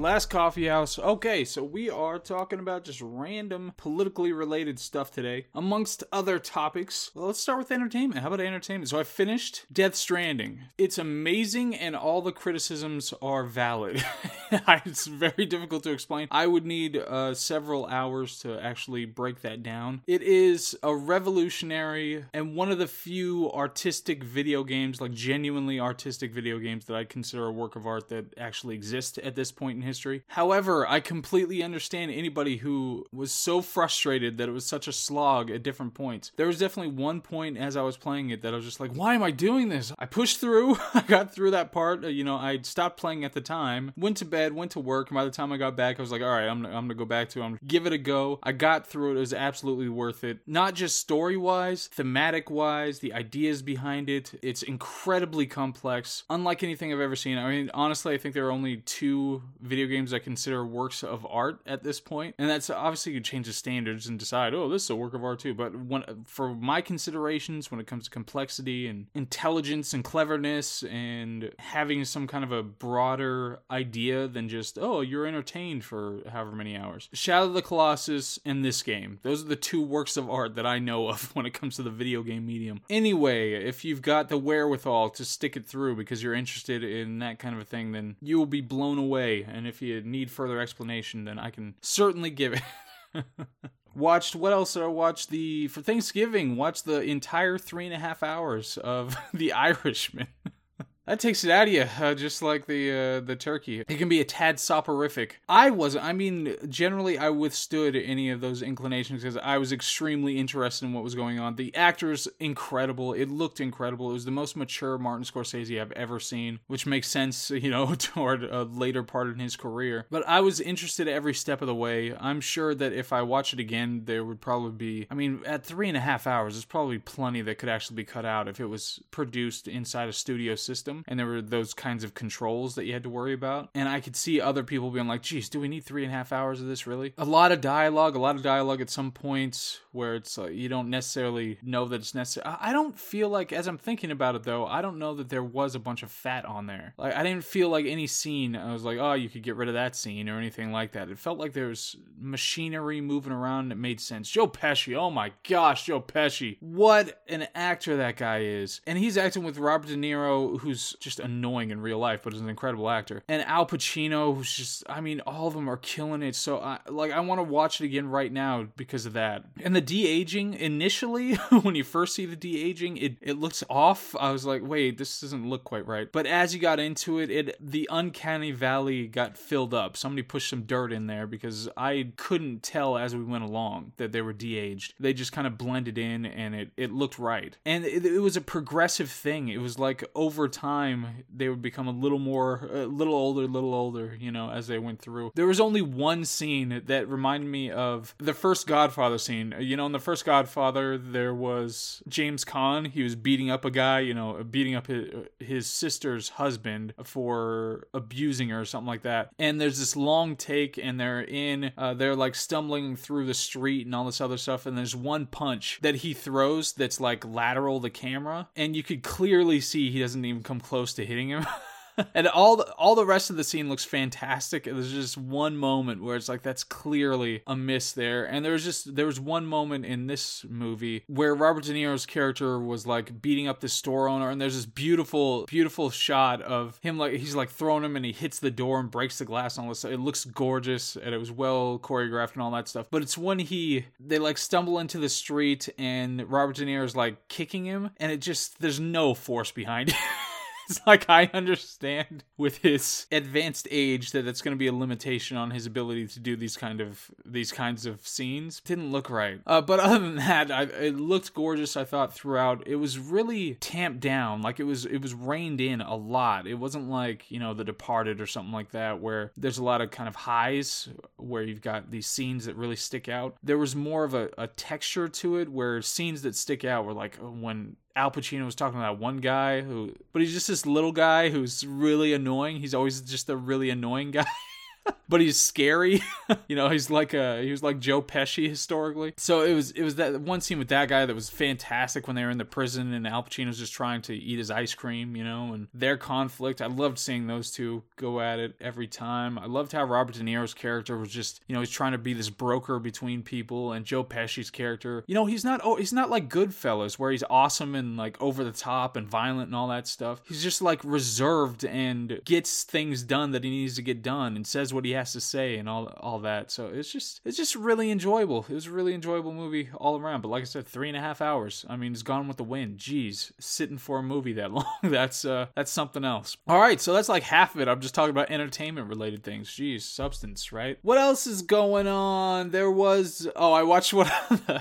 Last Coffee House. Okay, so we are talking about just random politically related stuff today, amongst other topics. Well, let's start with entertainment. How about entertainment? So I finished Death Stranding. It's amazing, and all the criticisms are valid. it's very difficult to explain. I would need uh, several hours to actually break that down. It is a revolutionary and one of the few artistic video games, like genuinely artistic video games, that I consider a work of art that actually exist at this point in history. However, I completely understand anybody who was so frustrated that it was such a slog at different points. There was definitely one point as I was playing it that I was just like, why am I doing this? I pushed through, I got through that part. You know, I stopped playing at the time, went to bed, went to work, and by the time I got back, I was like, all right, I'm, I'm gonna go back to it. I'm give it a go. I got through it. It was absolutely worth it. Not just story wise, thematic wise, the ideas behind it. It's incredibly complex, unlike anything I've ever seen. I mean, honestly, I think there are only two video games I consider works of art at this point, and that's obviously you change the standards and decide, oh, this is a work of art too. But when for my considerations, when it comes to complexity and intelligence and cleverness and having some kind of a broader idea than just oh, you're entertained for however many hours, Shadow of the Colossus and this game, those are the two works of art that I know of when it comes to the video game medium. Anyway, if you've got the wherewithal to stick it through because you're interested in that kind of a thing, then you will be blown away. And if you need further explanation, then I can certainly give it. watched what else did I watch the for Thanksgiving watched the entire three and a half hours of The Irishman. That takes it out of you, uh, just like the uh, the turkey. It can be a tad soporific. I wasn't. I mean, generally, I withstood any of those inclinations because I was extremely interested in what was going on. The actor's incredible. It looked incredible. It was the most mature Martin Scorsese I've ever seen, which makes sense, you know, toward a later part in his career. But I was interested every step of the way. I'm sure that if I watch it again, there would probably be. I mean, at three and a half hours, there's probably plenty that could actually be cut out if it was produced inside a studio system and there were those kinds of controls that you had to worry about. And I could see other people being like, geez, do we need three and a half hours of this really? A lot of dialogue, a lot of dialogue at some points where it's like you don't necessarily know that it's necessary. I don't feel like, as I'm thinking about it though, I don't know that there was a bunch of fat on there. Like, I didn't feel like any scene, I was like, oh, you could get rid of that scene or anything like that. It felt like there was machinery moving around that made sense. Joe Pesci, oh my gosh, Joe Pesci. What an actor that guy is. And he's acting with Robert De Niro, who's just annoying in real life, but is an incredible actor. And Al Pacino, who's just, I mean, all of them are killing it. So, I, like, I want to watch it again right now because of that. And the de aging, initially, when you first see the de aging, it, it looks off. I was like, wait, this doesn't look quite right. But as you got into it, it the uncanny valley got filled up. Somebody pushed some dirt in there because I couldn't tell as we went along that they were de aged. They just kind of blended in and it, it looked right. And it, it was a progressive thing. It was like over time time they would become a little more a little older a little older you know as they went through. There was only one scene that reminded me of the first godfather scene. You know in the first godfather there was james caan. He was beating up a guy you know beating up his, his sister's husband for abusing her or something like that. And there's this long take and they're in uh, they're like stumbling through the street and all this other stuff and there's one punch that he throws that's like lateral the camera and you could clearly see he doesn't even come close to hitting him. and all the, all the rest of the scene looks fantastic. There's just one moment where it's like that's clearly a miss there. And there was just there was one moment in this movie where Robert De Niro's character was like beating up this store owner, and there's this beautiful beautiful shot of him like he's like throwing him and he hits the door and breaks the glass and all this. It looks gorgeous and it was well choreographed and all that stuff. But it's when he they like stumble into the street and Robert De Niro's like kicking him, and it just there's no force behind it. it's like I understand with his advanced age that that's going to be a limitation on his ability to do these kind of these kinds of scenes. Didn't look right. Uh, but other than that, I, it looked gorgeous. I thought throughout it was really tamped down. Like it was it was reined in a lot. It wasn't like you know The Departed or something like that where there's a lot of kind of highs where you've got these scenes that really stick out. There was more of a, a texture to it where scenes that stick out were like when Al Pacino was talking to that one guy who, but he's just this little guy who's really annoying. He's always just a really annoying guy. but he's scary. you know, he's like a he was like Joe Pesci historically. So it was it was that one scene with that guy that was fantastic when they were in the prison and Al Pacino's just trying to eat his ice cream, you know, and their conflict. I loved seeing those two go at it every time. I loved how Robert De Niro's character was just, you know, he's trying to be this broker between people and Joe Pesci's character. You know, he's not oh, he's not like Goodfellas where he's awesome and like over the top and violent and all that stuff. He's just like reserved and gets things done that he needs to get done and says what he has to say and all all that. So it's just it's just really enjoyable. It was a really enjoyable movie all around. But like I said, three and a half hours. I mean, it's gone with the wind. Jeez, sitting for a movie that long. that's uh that's something else. All right, so that's like half of it. I'm just talking about entertainment related things. Jeez, substance, right? What else is going on? There was oh, I watched what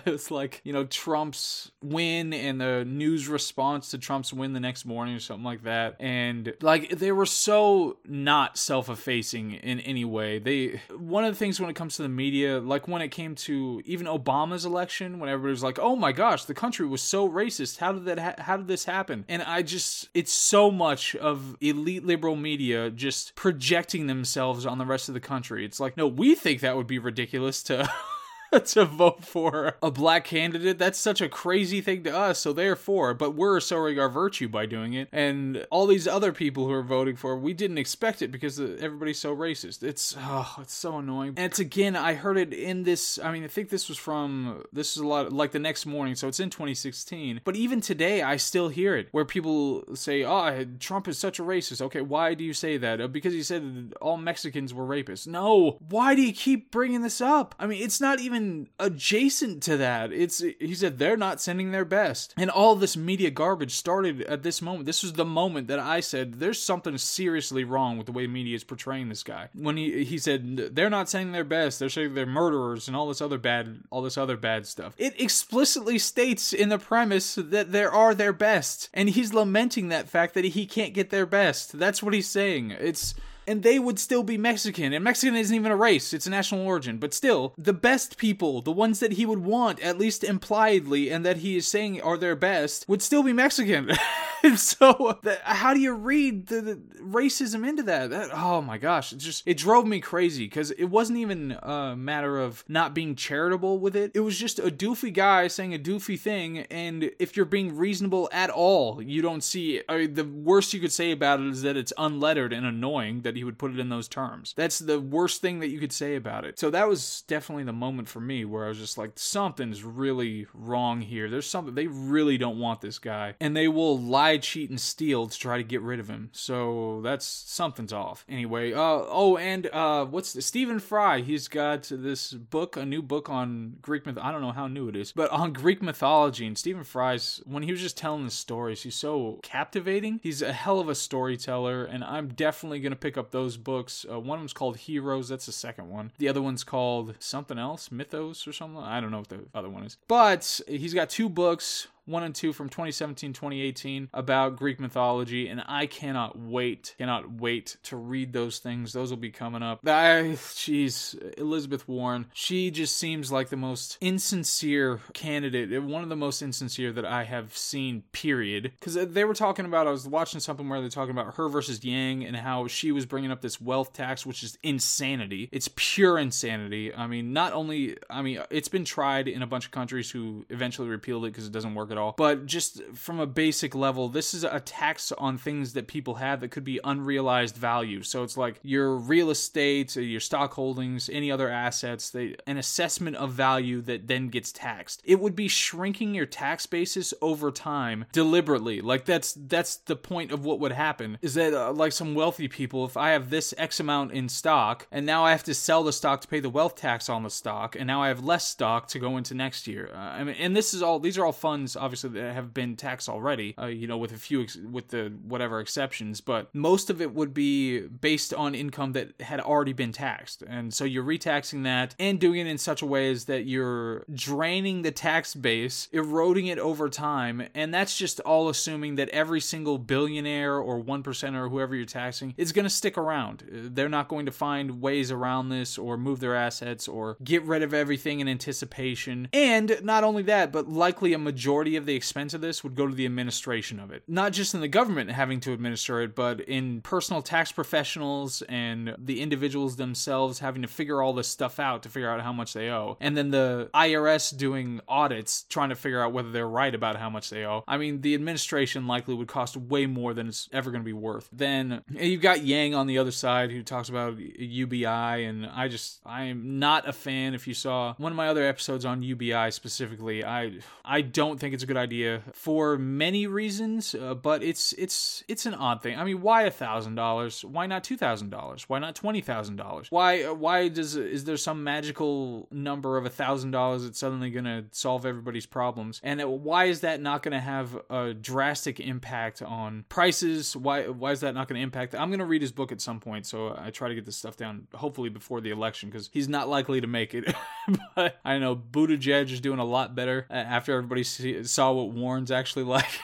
it's like, you know, Trump's win and the news response to Trump's win the next morning or something like that. And like they were so not self-effacing in any way. They one of the things when it comes to the media, like when it came to even Obama's election, when everybody was like, "Oh my gosh, the country was so racist. How did that? Ha- how did this happen?" And I just, it's so much of elite liberal media just projecting themselves on the rest of the country. It's like, no, we think that would be ridiculous to. to vote for a black candidate. That's such a crazy thing to us, so therefore, but we're asserting our virtue by doing it. And all these other people who are voting for, we didn't expect it because everybody's so racist. It's oh, it's so annoying. And it's again, I heard it in this. I mean, I think this was from this is a lot like the next morning, so it's in 2016. But even today, I still hear it where people say, "Oh, Trump is such a racist." Okay, why do you say that? Uh, because he said all Mexicans were rapists. No, why do you keep bringing this up? I mean, it's not even even adjacent to that. It's he said they're not sending their best. And all this media garbage started at this moment. This was the moment that I said there's something seriously wrong with the way media is portraying this guy. When he he said they're not sending their best, they're saying they're murderers and all this other bad all this other bad stuff. It explicitly states in the premise that there are their best. And he's lamenting that fact that he can't get their best. That's what he's saying. It's and they would still be Mexican. And Mexican isn't even a race, it's a national origin. But still, the best people, the ones that he would want, at least impliedly, and that he is saying are their best, would still be Mexican. so, how do you read the, the racism into that? that? Oh my gosh, it just, it drove me crazy because it wasn't even a matter of not being charitable with it. It was just a doofy guy saying a doofy thing. And if you're being reasonable at all, you don't see, I mean, the worst you could say about it is that it's unlettered and annoying that he would put it in those terms. That's the worst thing that you could say about it. So that was definitely the moment for me where I was just like, something's really wrong here. There's something, they really don't want this guy. And they will lie, cheat, and steal to try to get rid of him. So that's something's off. Anyway, uh, oh, and uh, what's the, Stephen Fry? He's got this book, a new book on Greek myth. I don't know how new it is, but on Greek mythology. And Stephen Fry's, when he was just telling the stories, he's so captivating. He's a hell of a storyteller, and I'm definitely to pick up those books. Uh, one of them's called Heroes. That's the second one. The other one's called something else, Mythos or something. I don't know what the other one is. But he's got two books 1 and 2 from 2017 2018 about Greek mythology, and I cannot wait, cannot wait to read those things. Those will be coming up. I, jeez, Elizabeth Warren, she just seems like the most insincere candidate, eh, one of the most insincere that I have seen, period. Because eh, they were talking about, I was watching something where they're talking about her versus Yang and how she was bringing up this wealth tax, which is insanity. It's pure insanity. I mean, not only, I mean, it's been tried in a bunch of countries who eventually repealed it because it doesn't work at all. But just from a basic level, this is a tax on things that people have that could be unrealized value. So it's like your real estate, your stock holdings, any other assets, they, an assessment of value that then gets taxed. It would be shrinking your tax basis over time deliberately. Like that's that's the point of what would happen is that uh, like some wealthy people, if I have this X amount in stock and now I have to sell the stock to pay the wealth tax on the stock, and now I have less stock to go into next year. Uh, I mean, and this is all these are all funds obviously that have been taxed already, uh, you know, with a few, ex- with the whatever exceptions, but most of it would be based on income that had already been taxed. And so you're retaxing that and doing it in such a way as that you're draining the tax base, eroding it over time. And that's just all assuming that every single billionaire or 1% or whoever you're taxing is going to stick around. They're not going to find ways around this or move their assets or get rid of everything in anticipation. And not only that, but likely a majority the expense of this would go to the administration of it. Not just in the government having to administer it, but in personal tax professionals and the individuals themselves having to figure all this stuff out to figure out how much they owe. And then the IRS doing audits trying to figure out whether they're right about how much they owe. I mean, the administration likely would cost way more than it's ever going to be worth. Then you've got Yang on the other side who talks about UBI, and I just, I am not a fan. If you saw one of my other episodes on UBI specifically, I, I don't think it's a good idea for many reasons, uh, but it's, it's, it's an odd thing. I mean, why a thousand dollars? Why not two thousand dollars? Why not twenty thousand dollars? Why, why does, is there some magical number of a thousand dollars that's suddenly going to solve everybody's problems? And why is that not going to have a drastic impact on prices? Why, why is that not going to impact? I'm going to read his book at some point, so I try to get this stuff down hopefully before the election because he's not likely to make it. but I know Buttigieg is doing a lot better after everybody see, saw what Warren's actually like.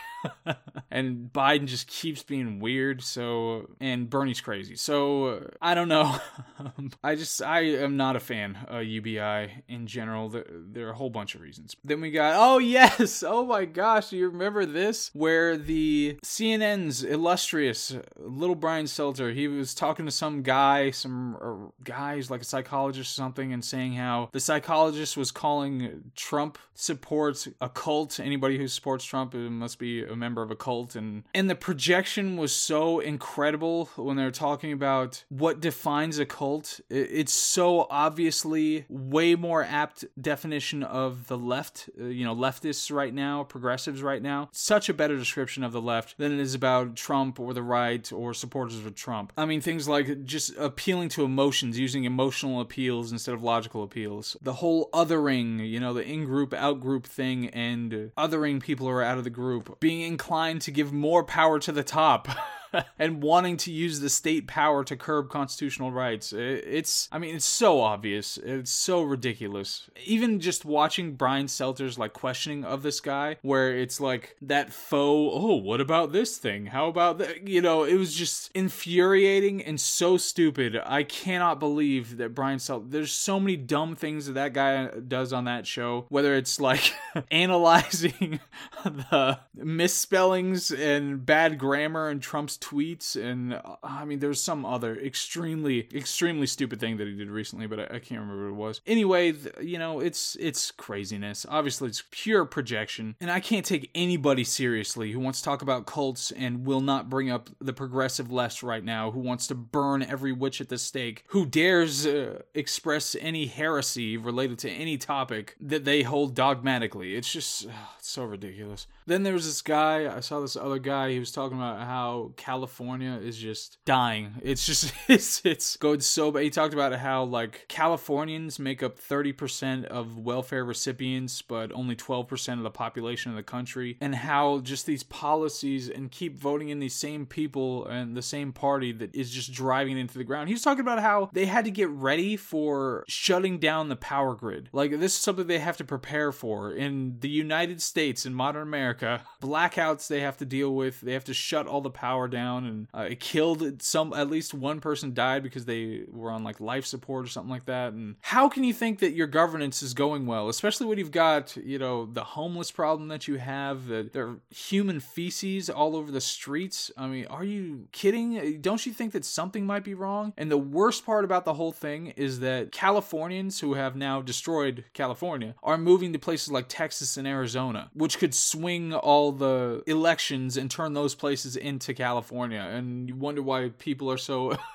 And Biden just keeps being weird. So, and Bernie's crazy. So, I don't know. I just, I am not a fan of UBI in general. There, there, are a whole bunch of reasons. Then we got, oh, yes. Oh my gosh. You remember this? Where the CNN's illustrious little Brian Stelter, he was talking to some guy, some uh, guys like a psychologist or something, and saying how the psychologist was calling Trump supports a cult. Anybody who supports Trump must be a member of a cult and and the projection was so incredible when they're talking about what defines a cult. It's so obviously way more apt definition of the left uh, you know leftists right now progressives right now. Such a better description of the left than it is about Trump or the right or supporters of Trump. I mean things like just appealing to emotions using emotional appeals instead of logical appeals. The whole othering you know the in-group out-group thing and othering people who are out of the group. Being inclined to give more power to the top. and wanting to use the state power to curb constitutional rights. It's, I mean, it's so obvious. It's so ridiculous. Even just watching Brian Stelter's like questioning of this guy, where it's like that faux, oh, what about this thing? How about that? You know, it was just infuriating and so stupid. I cannot believe that Brian Stelter, there's so many dumb things that that guy does on that show, whether it's like analyzing the misspellings and bad grammar and Trump's tweets, and uh, I mean, there's some other extremely, extremely stupid thing that he did recently, but I, I can't remember what it was. Anyway, th- you know, it's it's craziness. Obviously, it's pure projection, and I can't take anybody seriously who wants to talk about cults and will not bring up the progressive left right now, who wants to burn every witch at the stake, who dares uh, express any heresy related to any topic that they hold dogmatically. It's just it's so ridiculous. Then there was this guy. I saw this other guy. He was talking about how. California is just dying. It's just it's it's going so bad. He talked about how like Californians make up 30% of welfare recipients, but only 12% of the population of the country, and how just these policies and keep voting in these same people and the same party that is just driving it into the ground. He was talking about how they had to get ready for shutting down the power grid. Like this is something they have to prepare for in the United States in modern America. Blackouts they have to deal with. They have to shut all the power down and uh, it killed some at least one person died because they were on like life support or something like that. And how can you think that your governance is going well especially when you've got you know the homeless problem that you have the are human feces all over the streets? I mean are you kidding? Don't you think that something might be wrong? And the worst part about the whole thing is that californians who have now destroyed california are moving to places like texas and arizona which could swing all the elections and turn those places into california California, and you wonder why people are so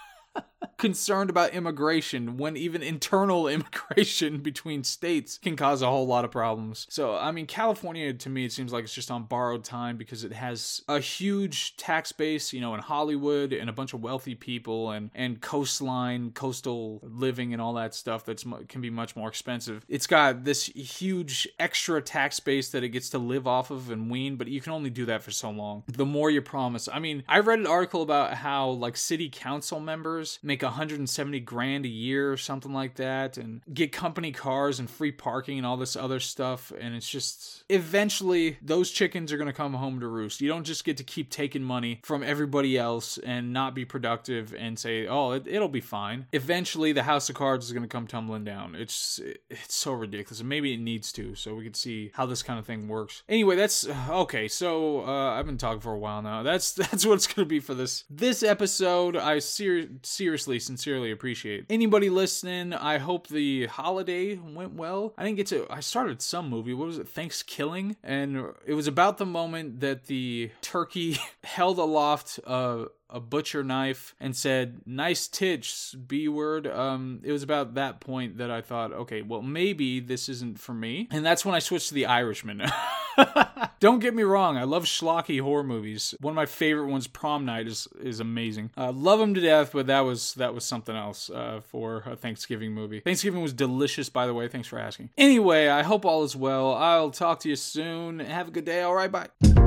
concerned about immigration when even internal immigration between states can cause a whole lot of problems. So, I mean, California to me, it seems like it's just on borrowed time because it has a huge tax base, you know, in Hollywood and a bunch of wealthy people and, and coastline, coastal living and all that stuff that's can be much more expensive. It's got this huge extra tax base that it gets to live off of and wean, but you can only do that for so long. The more you promise. I mean, I read an article about how like city council members make 170 grand a year or something like that and get company cars and free parking and all this other stuff. And it's just eventually those chickens are going to come home to roost. You don't just get to keep taking money from everybody else and not be productive and say, oh, it, will be fine. Eventually, the house of cards is going to come tumbling down. It's it's so ridiculous, and maybe it needs to, so we can see how this kind of thing works. Anyway, that's okay. So uh, I've been talking for a while now. That's that's what it's going to be for this this episode. I ser- seriously, sincerely appreciate anybody listening. I hope the holiday went well. I didn't get to. I started some movie. What was it? Thanksgiving, and it was about the moment that the turkey held aloft a a butcher knife and said nice titch b word um it was about that point that i thought okay well maybe this isn't for me and that's when i switched to the irishman Don't get me wrong, I love schlocky horror movies. One of my favorite ones, Prom Night, is is amazing. Uh, love them to death, but that was that was something else uh, for a Thanksgiving movie. Thanksgiving was delicious, by the way. Thanks for asking. Anyway, I hope all is well. I'll talk to you soon. Have a good day. All right, bye.